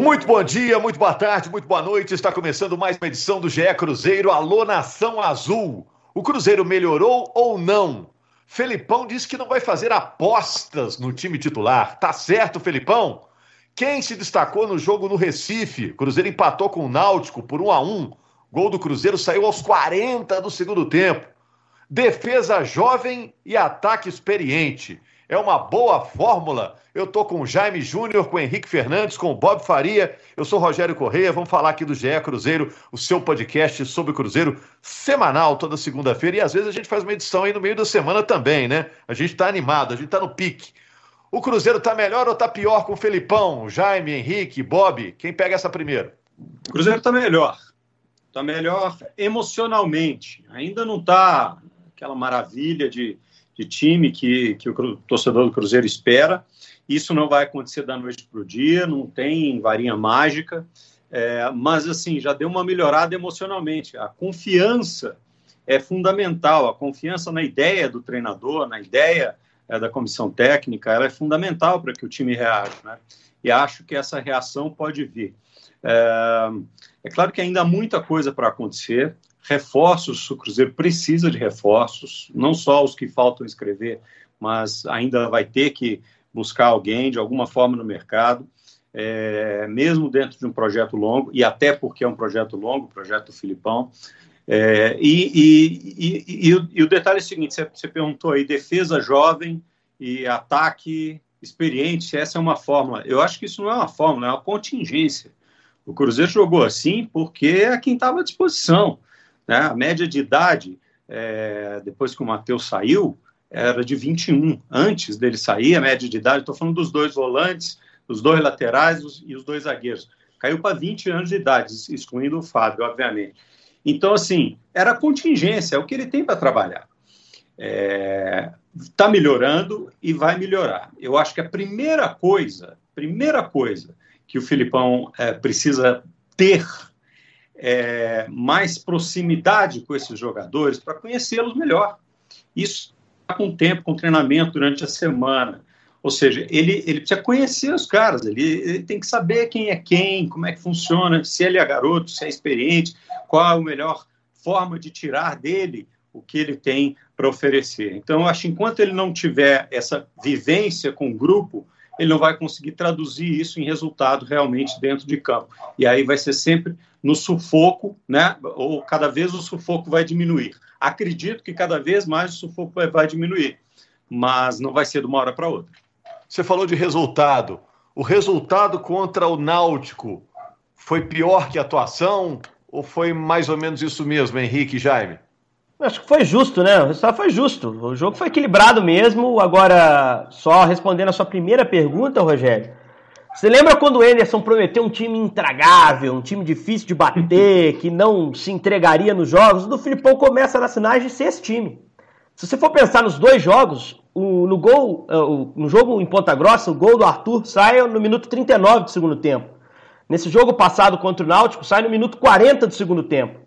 Muito bom dia, muito boa tarde, muito boa noite. Está começando mais uma edição do GE Cruzeiro Alô Nação Azul. O Cruzeiro melhorou ou não? Felipão disse que não vai fazer apostas no time titular. Tá certo, Felipão? Quem se destacou no jogo no Recife? Cruzeiro empatou com o Náutico por 1 a 1. Gol do Cruzeiro saiu aos 40 do segundo tempo. Defesa jovem e ataque experiente. É uma boa fórmula. Eu tô com o Jaime Júnior, com o Henrique Fernandes, com o Bob Faria. Eu sou Rogério Correia. Vamos falar aqui do GE Cruzeiro, o seu podcast sobre o Cruzeiro semanal toda segunda-feira. E às vezes a gente faz uma edição aí no meio da semana também, né? A gente tá animado, a gente tá no pique. O Cruzeiro tá melhor ou tá pior com o Felipão, Jaime, Henrique, Bob? Quem pega essa primeiro? O Cruzeiro tá melhor. Tá melhor emocionalmente. Ainda não tá aquela maravilha de de time que, que o torcedor do Cruzeiro espera. Isso não vai acontecer da noite para o dia, não tem varinha mágica, é, mas assim, já deu uma melhorada emocionalmente. A confiança é fundamental, a confiança na ideia do treinador, na ideia é, da comissão técnica, ela é fundamental para que o time reaja, né? E acho que essa reação pode vir. É, é claro que ainda há muita coisa para acontecer, reforços, o Cruzeiro precisa de reforços, não só os que faltam escrever, mas ainda vai ter que buscar alguém de alguma forma no mercado, é, mesmo dentro de um projeto longo, e até porque é um projeto longo, o projeto do Filipão. É, e, e, e, e, o, detalhe é o seguinte: você, você perguntou aí, defesa jovem e ataque experiente, essa é uma fórmula. Eu acho que isso não é uma fórmula, é uma contingência. O Cruzeiro jogou assim porque é quem estava à disposição. Né? A média de idade, é, depois que o Matheus saiu, era de 21. Antes dele sair, a média de idade, estou falando dos dois volantes, dos dois laterais os, e os dois zagueiros, caiu para 20 anos de idade, excluindo o Fábio, obviamente. Então, assim, era contingência, é o que ele tem para trabalhar. Está é, tá melhorando e vai melhorar. Eu acho que a primeira coisa, primeira coisa que o Filipão é, precisa ter é, mais proximidade com esses jogadores para conhecê-los melhor. Isso com tempo, com treinamento durante a semana. Ou seja, ele, ele precisa conhecer os caras, ele, ele, tem que saber quem é quem, como é que funciona, se ele é garoto, se é experiente, qual é a melhor forma de tirar dele o que ele tem para oferecer. Então, eu acho que enquanto ele não tiver essa vivência com o grupo, ele não vai conseguir traduzir isso em resultado realmente dentro de campo. E aí vai ser sempre no sufoco, né? Ou cada vez o sufoco vai diminuir. Acredito que cada vez mais o sufoco vai diminuir, mas não vai ser de uma hora para outra. Você falou de resultado. O resultado contra o Náutico foi pior que a atuação ou foi mais ou menos isso mesmo, Henrique Jaime? Acho que foi justo, né? O resultado foi justo. O jogo foi equilibrado mesmo. Agora, só respondendo a sua primeira pergunta, Rogério. Você lembra quando o Anderson prometeu um time intragável, um time difícil de bater, que não se entregaria nos jogos? O do Filipão começa na sinagem ser esse time. Se você for pensar nos dois jogos, o, no gol, uh, no jogo em Ponta Grossa, o gol do Arthur sai no minuto 39 do segundo tempo. Nesse jogo passado contra o Náutico, sai no minuto 40 do segundo tempo.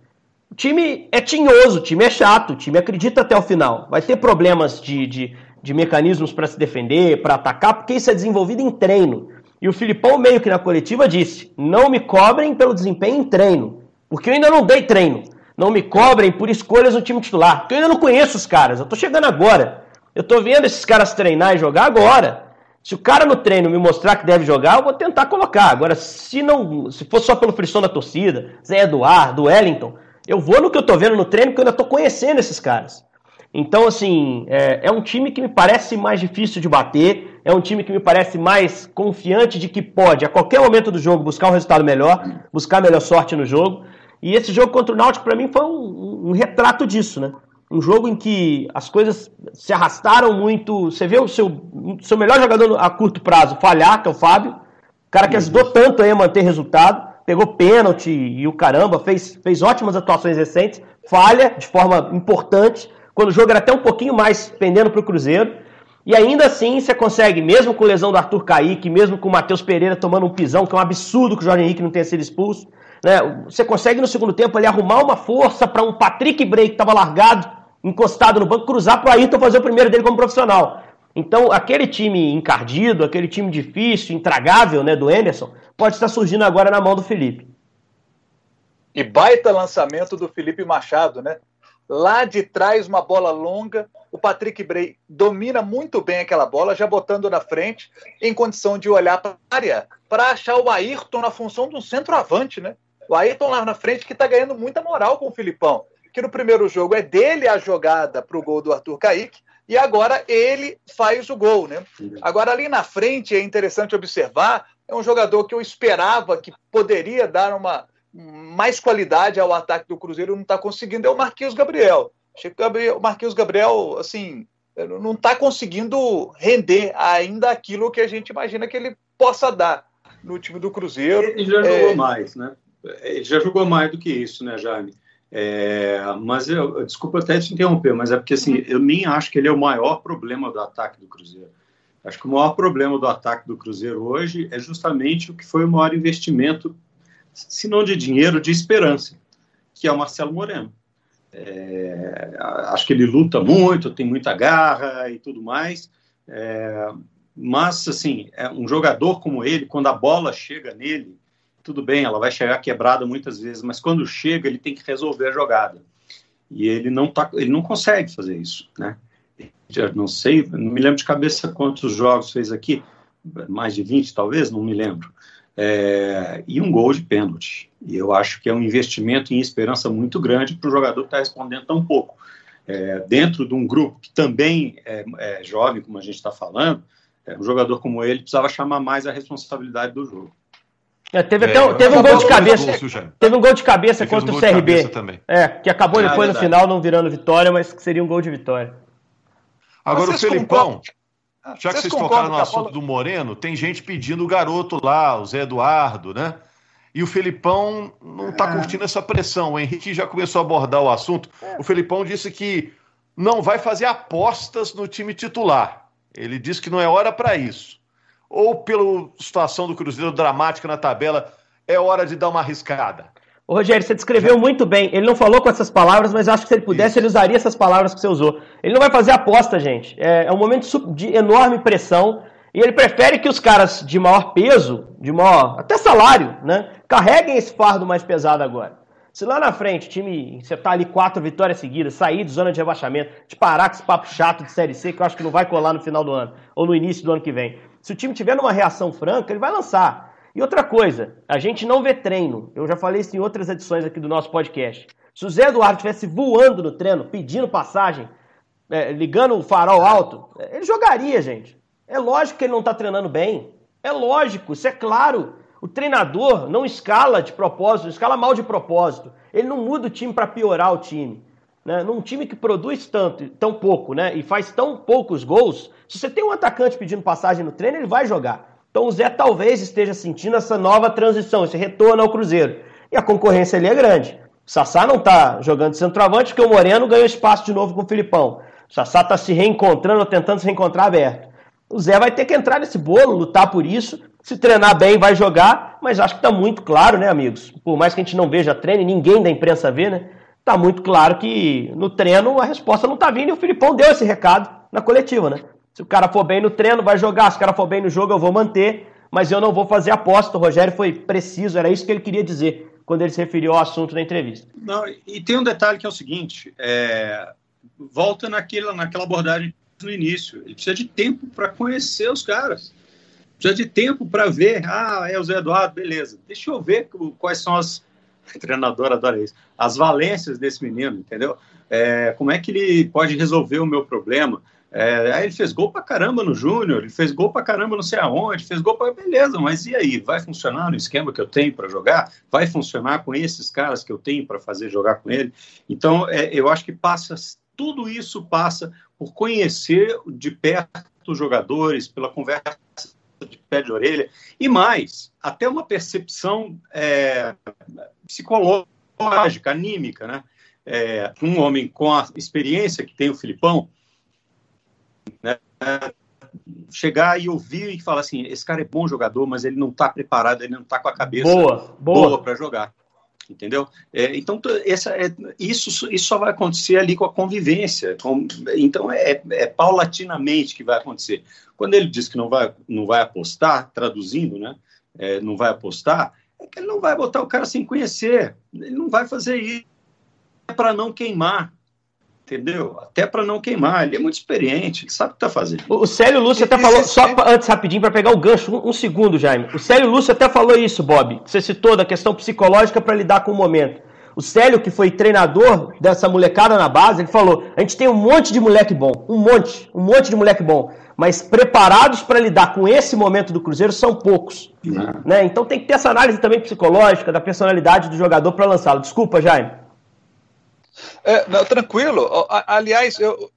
O time é tinhoso, o time é chato, o time acredita até o final. Vai ter problemas de, de, de mecanismos para se defender, para atacar, porque isso é desenvolvido em treino. E o Filipão, meio que na coletiva, disse: não me cobrem pelo desempenho em treino, porque eu ainda não dei treino. Não me cobrem por escolhas no time titular, porque eu ainda não conheço os caras, eu tô chegando agora. Eu tô vendo esses caras treinar e jogar agora. Se o cara no treino me mostrar que deve jogar, eu vou tentar colocar. Agora, se não, se for só pelo frição da torcida, Zé Eduardo, Wellington, eu vou no que eu tô vendo no treino, porque eu ainda tô conhecendo esses caras. Então, assim, é, é, um time que me parece mais difícil de bater, é um time que me parece mais confiante de que pode, a qualquer momento do jogo, buscar um resultado melhor, buscar melhor sorte no jogo. E esse jogo contra o Náutico, para mim, foi um, um, retrato disso, né? Um jogo em que as coisas se arrastaram muito. Você vê o seu, seu melhor jogador a curto prazo falhar, que é o Fábio, o cara que ajudou tanto aí a manter resultado pegou pênalti e o caramba, fez, fez ótimas atuações recentes, falha de forma importante, quando o jogo era até um pouquinho mais pendendo para o Cruzeiro. E ainda assim você consegue, mesmo com lesão do Arthur Kaique, mesmo com o Matheus Pereira tomando um pisão, que é um absurdo que o Jorge Henrique não tenha sido expulso, né? Você consegue no segundo tempo ali arrumar uma força para um Patrick Bray que estava largado, encostado no banco, cruzar para o Ayrton fazer o primeiro dele como profissional. Então, aquele time encardido, aquele time difícil, intragável, né, do Anderson, pode estar surgindo agora na mão do Felipe. E baita lançamento do Felipe Machado, né? Lá de trás, uma bola longa. O Patrick Bray domina muito bem aquela bola, já botando na frente, em condição de olhar para a área, para achar o Ayrton na função de um centroavante, né? O Ayrton lá na frente que está ganhando muita moral com o Filipão. Que no primeiro jogo é dele a jogada para o gol do Arthur Kaique, e agora ele faz o gol, né? Agora ali na frente é interessante observar, é um jogador que eu esperava que poderia dar uma mais qualidade ao ataque do Cruzeiro, não está conseguindo, é o Marquinhos Gabriel. Achei que o Marquinhos Gabriel, assim, não está conseguindo render ainda aquilo que a gente imagina que ele possa dar no time do Cruzeiro. Ele já jogou é... mais, né? Ele já jogou mais do que isso, né, Jaime? É, mas eu, desculpa até te interromper, mas é porque assim, eu nem acho que ele é o maior problema do ataque do Cruzeiro. Acho que o maior problema do ataque do Cruzeiro hoje é justamente o que foi o maior investimento, se não de dinheiro, de esperança, que é o Marcelo Moreno. É, acho que ele luta muito, tem muita garra e tudo mais, é, mas assim, é um jogador como ele, quando a bola chega nele, tudo bem, ela vai chegar quebrada muitas vezes, mas quando chega, ele tem que resolver a jogada. E ele não, tá, ele não consegue fazer isso, né? Já não sei, não me lembro de cabeça quantos jogos fez aqui, mais de 20 talvez, não me lembro. É, e um gol de pênalti. E eu acho que é um investimento em esperança muito grande para o jogador que está respondendo tão pouco. É, dentro de um grupo que também é, é jovem, como a gente está falando, é, um jogador como ele precisava chamar mais a responsabilidade do jogo. É, teve até é, teve um gol de cabeça. teve um gol de cabeça contra um o CRB. É, que acabou ah, depois no final não virando vitória, mas que seria um gol de vitória. Agora o Felipão, ah, já que vocês, tocaram no assunto do Moreno, tem gente pedindo o garoto lá, o Zé Eduardo, né? E o Felipão não está é. curtindo essa pressão. O Henrique já começou a abordar o assunto. O Felipão disse que não vai fazer apostas no time titular. Ele disse que não é hora para isso ou pela situação do Cruzeiro dramática na tabela, é hora de dar uma arriscada? Ô, Rogério, você descreveu muito bem. Ele não falou com essas palavras, mas acho que se ele pudesse, Isso. ele usaria essas palavras que você usou. Ele não vai fazer aposta, gente. É, é um momento de enorme pressão. E ele prefere que os caras de maior peso, de maior. até salário, né? Carreguem esse fardo mais pesado agora. Se lá na frente, time, você tá ali quatro vitórias seguidas, sair de zona de rebaixamento, de parar com esse papo chato de Série C, que eu acho que não vai colar no final do ano, ou no início do ano que vem. Se o time tiver numa reação franca, ele vai lançar. E outra coisa, a gente não vê treino. Eu já falei isso em outras edições aqui do nosso podcast. Se o Zé Eduardo estivesse voando no treino, pedindo passagem, é, ligando o farol alto, ele jogaria, gente. É lógico que ele não está treinando bem. É lógico, isso é claro. O treinador não escala de propósito, escala mal de propósito. Ele não muda o time para piorar o time. Né? Num time que produz tanto, tão pouco, né? E faz tão poucos gols, se você tem um atacante pedindo passagem no treino, ele vai jogar. Então o Zé talvez esteja sentindo essa nova transição, esse retorno ao Cruzeiro. E a concorrência ali é grande. O Sassá não está jogando centroavante porque o Moreno ganhou espaço de novo com o Filipão. O Sassá está se reencontrando, tentando se reencontrar aberto. O Zé vai ter que entrar nesse bolo, lutar por isso. Se treinar bem, vai jogar, mas acho que está muito claro, né, amigos? Por mais que a gente não veja treino, ninguém da imprensa vê, né? tá muito claro que no treino a resposta não tá vindo e o Filipão deu esse recado na coletiva, né? Se o cara for bem no treino, vai jogar. Se o cara for bem no jogo, eu vou manter. Mas eu não vou fazer aposta. O Rogério foi preciso, era isso que ele queria dizer quando ele se referiu ao assunto da entrevista. Não, e tem um detalhe que é o seguinte: é, volta naquela, naquela abordagem no início. Ele precisa de tempo para conhecer os caras. Precisa de tempo para ver. Ah, é o Zé Eduardo, beleza. Deixa eu ver quais são as, treinador adora isso. As valências desse menino, entendeu? É, como é que ele pode resolver o meu problema? É, aí ele fez gol pra caramba no Júnior, ele fez gol pra caramba não sei aonde, fez gol pra. Beleza, mas e aí? Vai funcionar no esquema que eu tenho para jogar? Vai funcionar com esses caras que eu tenho para fazer jogar com ele? Então, é, eu acho que passa. Tudo isso passa por conhecer de perto os jogadores, pela conversa de pé de orelha, e mais, até uma percepção é, psicológica, anímica, né? É, um homem com a experiência que tem o Filipão, chegar e ouvir e falar assim, esse cara é bom jogador, mas ele não está preparado, ele não está com a cabeça boa, boa. boa para jogar entendeu? É, então, essa, é, isso, isso só vai acontecer ali com a convivência. Com, então, é, é, paulatinamente que vai acontecer. Quando ele diz que não vai, não vai apostar, traduzindo, né? é, não vai apostar, é que ele não vai botar o cara sem conhecer. Ele não vai fazer isso para não queimar. Entendeu? Até para não queimar. Ele é muito experiente, ele sabe o que está fazendo. O Célio Lúcio até falou, só antes rapidinho para pegar o gancho, um, um, segundo, Jaime. O Célio Lúcio até falou isso, Bob, que você citou da questão psicológica para lidar com o momento. O Célio, que foi treinador dessa molecada na base, ele falou: a gente tem um monte de moleque bom, um monte, um monte de moleque bom, mas preparados para lidar com esse momento do Cruzeiro são poucos. Né? Então tem que ter essa análise também psicológica da personalidade do jogador para lançá-lo. Desculpa, Jaime. É, não, tranquilo. Aliás, eu,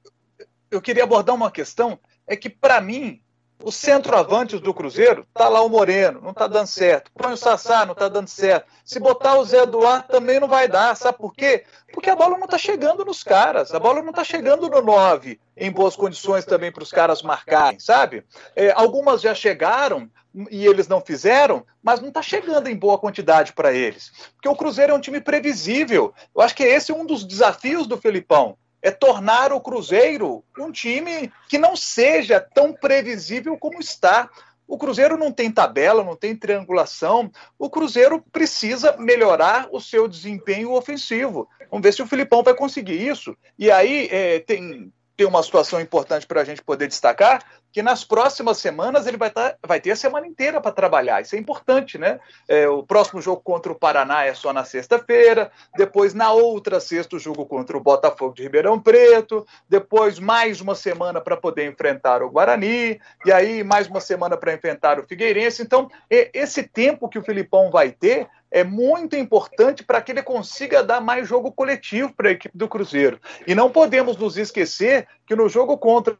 eu queria abordar uma questão. É que, para mim, os centroavantes do Cruzeiro, tá lá o Moreno, não tá dando certo. Põe o Sassá, não tá dando certo. Se botar o Zé Eduardo também não vai dar. Sabe por quê? Porque a bola não tá chegando nos caras. A bola não tá chegando no 9 em boas condições também para os caras marcarem, sabe? É, algumas já chegaram e eles não fizeram, mas não tá chegando em boa quantidade para eles. Porque o Cruzeiro é um time previsível. Eu acho que esse é um dos desafios do Felipão é tornar o Cruzeiro um time que não seja tão previsível como está. O Cruzeiro não tem tabela, não tem triangulação. O Cruzeiro precisa melhorar o seu desempenho ofensivo. Vamos ver se o Filipão vai conseguir isso. E aí é, tem, tem uma situação importante para a gente poder destacar, que nas próximas semanas ele vai, tá, vai ter a semana inteira para trabalhar. Isso é importante, né? É, o próximo jogo contra o Paraná é só na sexta-feira, depois na outra sexta o jogo contra o Botafogo de Ribeirão Preto, depois mais uma semana para poder enfrentar o Guarani, e aí mais uma semana para enfrentar o Figueirense. Então, esse tempo que o Filipão vai ter é muito importante para que ele consiga dar mais jogo coletivo para a equipe do Cruzeiro. E não podemos nos esquecer que no jogo contra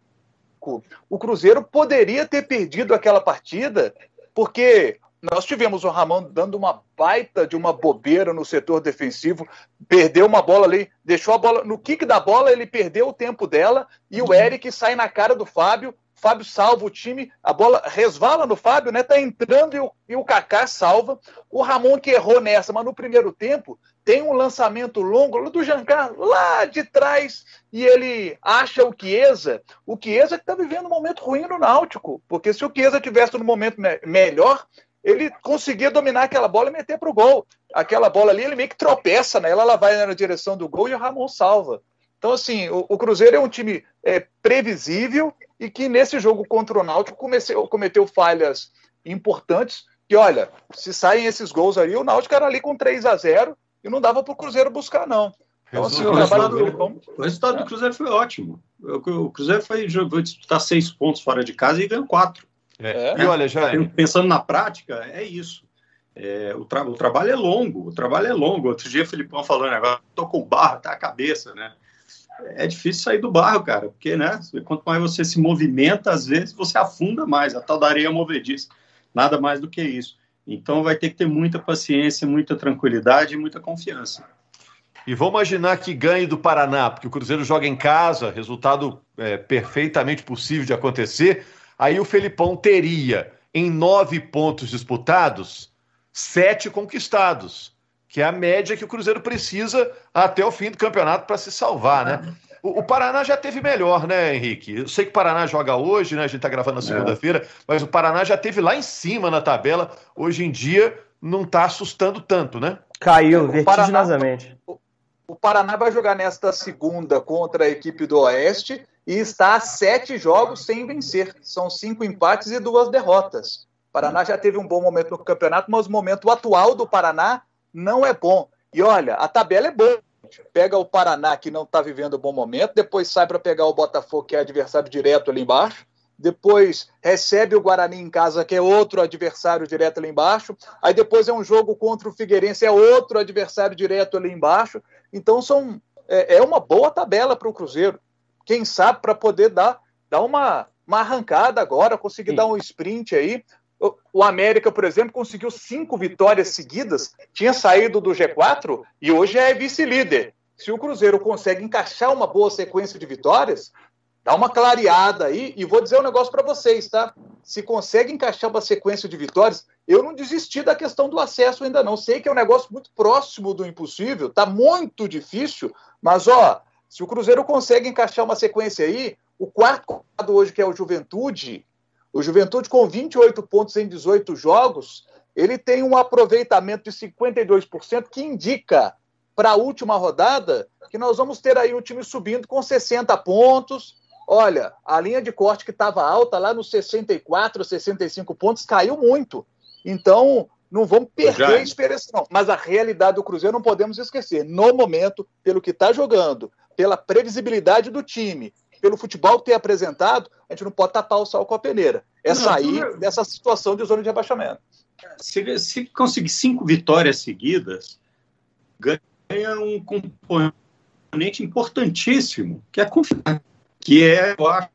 o Cruzeiro poderia ter perdido aquela partida, porque nós tivemos o Ramon dando uma baita de uma bobeira no setor defensivo, perdeu uma bola ali, deixou a bola no kick da bola, ele perdeu o tempo dela e o uhum. Eric sai na cara do Fábio. Fábio salva o time, a bola resvala no Fábio, né? Tá entrando e o, e o Kaká salva. O Ramon que errou nessa, mas no primeiro tempo tem um lançamento longo do Jancar lá de trás e ele acha o Chiesa. O Chiesa que está vivendo um momento ruim no Náutico, porque se o Chiesa tivesse no momento me melhor, ele conseguia dominar aquela bola e meter para o gol. Aquela bola ali, ele meio que tropeça nela, ela vai na direção do gol e o Ramon salva. Então, assim, o, o Cruzeiro é um time é, previsível e que nesse jogo contra o Náutico comeceu, cometeu falhas importantes. E olha, se saem esses gols aí, o Náutico era ali com 3 a 0 e não dava para o Cruzeiro buscar, não. Então, assim, o, resultado, do... o resultado do Cruzeiro foi ótimo. O Cruzeiro foi, foi disputar seis pontos fora de casa e ganhou quatro. É. E olha, já. Pensando na prática, é isso. É, o, tra o, trabalho é longo, o trabalho é longo. Outro dia o Filipão falando, agora tô com barro, tá a cabeça, né? É difícil sair do barro, cara, porque, né? Quanto mais você se movimenta, às vezes você afunda mais, a tal da areia movediça. Nada mais do que isso. Então vai ter que ter muita paciência, muita tranquilidade e muita confiança. E vamos imaginar que ganhe do Paraná, porque o Cruzeiro joga em casa, resultado é, perfeitamente possível de acontecer. Aí o Felipão teria, em nove pontos disputados, sete conquistados, que é a média que o Cruzeiro precisa até o fim do campeonato para se salvar, né? O, o, Paraná já teve melhor, né, Henrique? Eu sei que o Paraná joga hoje, né? A gente está gravando na é. segunda-feira, é. mas o Paraná já teve lá em cima na tabela. Hoje em dia não está assustando tanto, né? Caiu vertiginosamente. O, o Paraná vai jogar nesta segunda contra a equipe do Oeste e está a sete jogos sem vencer. São cinco empates e duas derrotas. O Paraná já teve um bom momento no campeonato, mas o momento atual do Paraná não é bom. E olha, a tabela é boa pega o Paraná, que não está vivendo um bom momento, depois sai para pegar o Botafogo, que é adversário direto ali embaixo, depois recebe o Guarani em casa, que é outro adversário direto ali embaixo, aí depois é um jogo contra o Figueirense, é outro adversário direto ali embaixo. Então são é, é uma boa tabela para o Cruzeiro. Quem sabe para poder dar, dar uma, uma arrancada agora, conseguir Sim. dar um sprint aí. O América, por exemplo, conseguiu cinco vitórias seguidas, tinha saído do G4 e hoje é vice-líder. Se o Cruzeiro consegue encaixar uma boa sequência de vitórias, dá uma clareada aí. E vou dizer um negócio para vocês, tá? Se consegue encaixar uma sequência de vitórias, eu não desisti da questão do acesso ainda não. Sei que é um negócio muito próximo do impossível, tá muito difícil, mas ó, se o Cruzeiro consegue encaixar uma sequência aí, o quarto colocado hoje, que é o Juventude, o Juventude, com 28 pontos em 18 jogos, ele tem um aproveitamento de 52% que indica para a última rodada que nós vamos ter aí o time subindo com 60 pontos. Olha, a linha de corte que estava alta lá nos 64, 65 pontos caiu muito. Então, não vamos perder a esperança, não. Mas a realidade do Cruzeiro não podemos esquecer. No momento, pelo que está jogando, pela previsibilidade do time, pelo futebol que tem apresentado, a gente não pode tapar o sal com a peneira. É sair não... dessa situação de zona de abaixamento. Se, se conseguir cinco vitórias seguidas, ganha um componente importantíssimo, que é a confiança. Que é, eu acho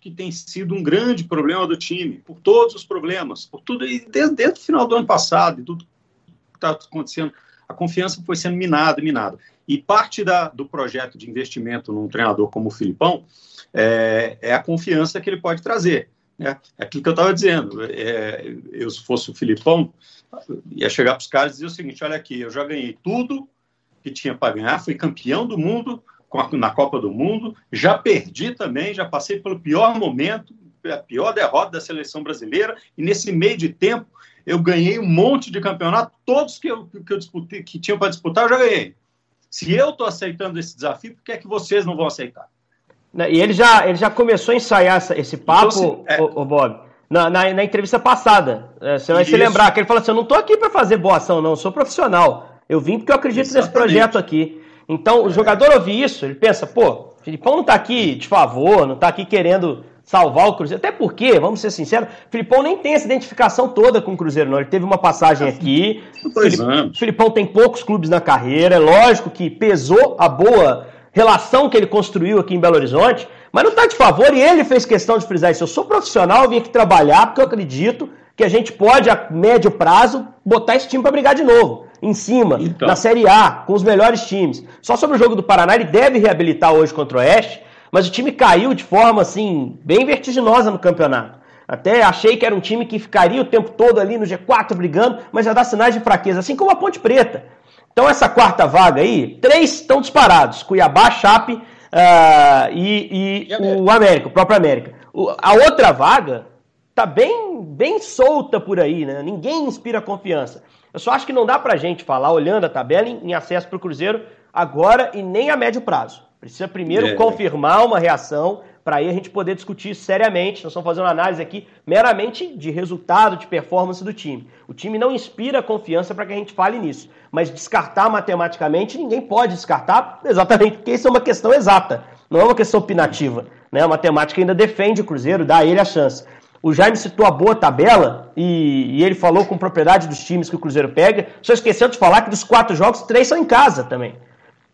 que tem sido um grande problema do time, por todos os problemas, por tudo, e desde, desde o final do ano passado, e tudo que está acontecendo, a confiança foi sendo minada, minada. E parte da, do projeto de investimento num treinador como o Filipão é, é a confiança que ele pode trazer. Né? É aquilo que eu estava dizendo. É, eu, se fosse o Filipão, ia chegar para os caras e dizer o seguinte: olha aqui, eu já ganhei tudo que tinha para ganhar, fui campeão do mundo na Copa do Mundo, já perdi também, já passei pelo pior momento, a pior derrota da seleção brasileira, e nesse meio de tempo eu ganhei um monte de campeonato, todos que eu, que eu disputei, que tinham para disputar, eu já ganhei. Se eu estou aceitando esse desafio, por que é que vocês não vão aceitar? Né, e ele já, ele já começou a ensaiar esse papo, então, é... o, o, Bob, na, na, na, entrevista passada. É, você vai Isso. se lembrar que ele falou assim: eu não estou aqui para fazer boa ação, não, eu sou profissional. Eu vim porque eu acredito Exatamente. nesse projeto aqui. Então, o jogador ouve isso, ele pensa, pô, Filipão não está aqui de favor, não está aqui querendo salvar o Cruzeiro. Até porque, vamos ser sinceros, o Filipão nem tem essa identificação toda com o Cruzeiro, não. Ele teve uma passagem aqui. Dois Filip... anos. Filipão tem poucos clubes na carreira. É lógico que pesou a boa relação que ele construiu aqui em Belo Horizonte, mas não está de favor e ele fez questão de frisar isso. Eu sou profissional, eu vim aqui trabalhar porque eu acredito que a gente pode, a médio prazo, botar esse time para brigar de novo. Em cima, então. na Série A, com os melhores times. Só sobre o jogo do Paraná, ele deve reabilitar hoje contra o Oeste, mas o time caiu de forma assim, bem vertiginosa no campeonato. Até achei que era um time que ficaria o tempo todo ali no G4 brigando, mas já dá sinais de fraqueza, assim como a Ponte Preta. Então, essa quarta vaga aí, três estão disparados: Cuiabá, Chape uh, e, e, e América. o América, o próprio América. O, a outra vaga tá bem, bem solta por aí, né? Ninguém inspira confiança. Eu só acho que não dá pra gente falar, olhando a tabela, em, em acesso para o Cruzeiro agora e nem a médio prazo. Precisa primeiro é. confirmar uma reação para aí a gente poder discutir seriamente. Nós estamos fazendo uma análise aqui meramente de resultado, de performance do time. O time não inspira confiança para que a gente fale nisso. Mas descartar matematicamente, ninguém pode descartar, exatamente porque isso é uma questão exata, não é uma questão opinativa. Né? A matemática ainda defende o Cruzeiro, dá a ele a chance. O Jaime citou a boa tabela e, e, ele falou com propriedade dos times que o Cruzeiro pega. Só esqueceu de falar que dos quatro jogos, três são em casa também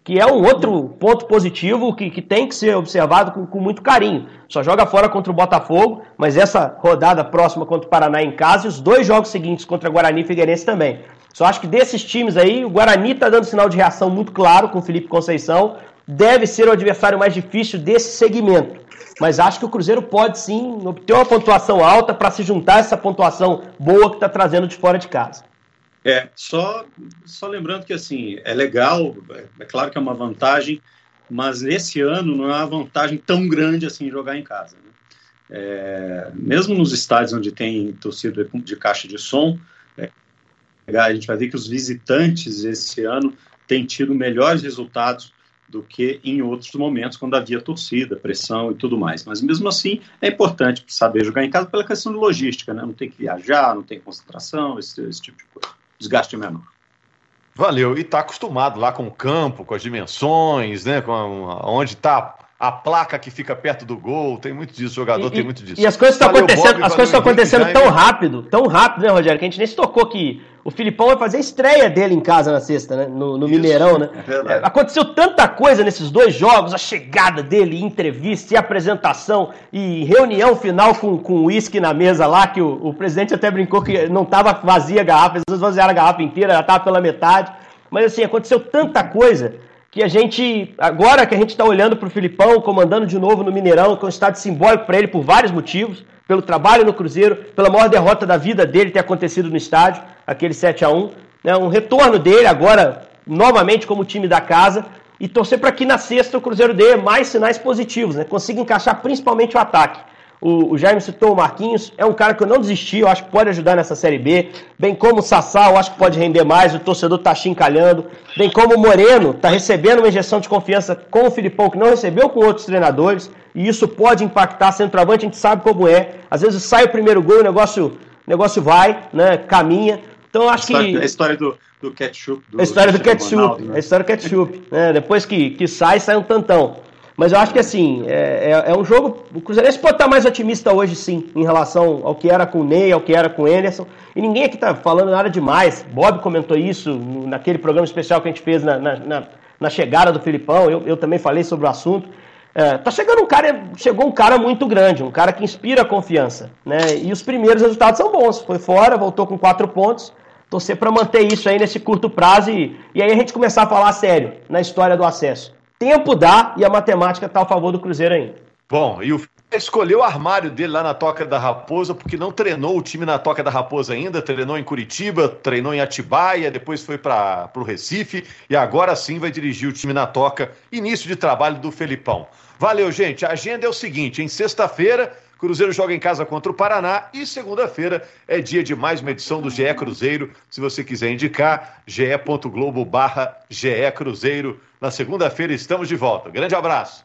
que é um outro ponto positivo que, que tem que ser observado com, com, muito carinho. Só joga fora contra o Botafogo, mas essa rodada próxima contra o Paraná em casa e os dois jogos seguintes contra Guarani e Figueirense também. Só acho que desses times aí, o Guarani está dando sinal de reação muito claro com o Felipe Conceição. Deve ser o adversário mais difícil desse segmento. Mas acho que o Cruzeiro pode sim obter uma pontuação alta para se juntar a essa pontuação boa que está trazendo de fora de casa. É, só, só lembrando que assim, é legal, é, é claro que é uma vantagem, mas nesse ano não é uma vantagem tão grande assim jogar em casa. Né? É, mesmo nos estádios onde tem torcida de caixa de som, é, a gente vai ver que os visitantes esse ano têm tido melhores resultados do que em outros momentos, quando havia torcida, pressão e tudo mais. Mas mesmo assim, é importante saber jogar em casa pela questão de logística, né? Não tem que viajar, não tem concentração, esse, esse tipo de coisa desgaste menor. Valeu. E está acostumado lá com o campo, com as dimensões, né? Com a, onde está a placa que fica perto do gol, tem muito disso, o jogador e, tem muito disso. E as coisas estão acontecendo, as coisas estão acontecendo tão rápido, tão rápido, né, Rogério, que a gente nem se tocou que o Filipão vai fazer a estreia dele em casa na sexta, né? No, no Mineirão, né? É aconteceu tanta coisa nesses dois jogos, a chegada dele, entrevista e apresentação, e reunião final com, com uísque na mesa lá, que o, o presidente até brincou que não estava vazia a garrafa, eles vaziaram a garrafa inteira, já estava pela metade. Mas assim, aconteceu tanta coisa que a gente, agora que a gente está olhando para o Filipão, comandando de novo no Mineirão, que é um estado simbólico para ele por vários motivos, pelo trabalho no Cruzeiro, pela maior derrota da vida dele ter acontecido no estádio, aquele 7 a 1 né, um retorno dele agora, novamente como time da casa, e torcer para que na sexta o Cruzeiro dê mais sinais positivos, né, consiga encaixar principalmente o ataque. O, o Jaime citou o Marquinhos, é um cara que eu não desisti, eu acho que pode ajudar nessa Série B. Bem como o Sassá, eu acho que pode render mais, o torcedor tá chincalhando. Bem como o Moreno, tá recebendo uma injeção de confiança com o Filipão, que não recebeu com outros treinadores. E isso pode impactar centroavante, a gente sabe como é. Às vezes sai o primeiro gol, o negócio, o negócio vai, né? Caminha. Então eu acho a história, que. A história do, do ketchup. Do a história do ketchup. Ronaldo, né? A história do ketchup. né? Depois que, que sai, sai um tantão. Mas eu acho que assim, é, é, é um jogo. O Cruzeirense pode estar mais otimista hoje, sim, em relação ao que era com o Ney, ao que era com o Anderson. E ninguém aqui está falando nada demais. Bob comentou isso naquele programa especial que a gente fez na, na, na, na chegada do Filipão. Eu, eu também falei sobre o assunto. É, tá chegando um cara, chegou um cara muito grande, um cara que inspira confiança, né? E os primeiros resultados são bons. Foi fora, voltou com quatro pontos. Torcer para manter isso aí nesse curto prazo e, e aí a gente começar a falar sério na história do acesso. Tempo dá e a matemática está a favor do Cruzeiro ainda. Bom, e o escolheu o armário dele lá na Toca da Raposa, porque não treinou o time na Toca da Raposa ainda, treinou em Curitiba, treinou em Atibaia, depois foi para o Recife e agora sim vai dirigir o time na Toca, início de trabalho do Felipão. Valeu, gente. A agenda é o seguinte: em sexta-feira, Cruzeiro joga em casa contra o Paraná e segunda-feira é dia de mais uma edição do GE Cruzeiro. Se você quiser indicar, ge.globo barra GE Cruzeiro. Na segunda-feira estamos de volta. Grande abraço.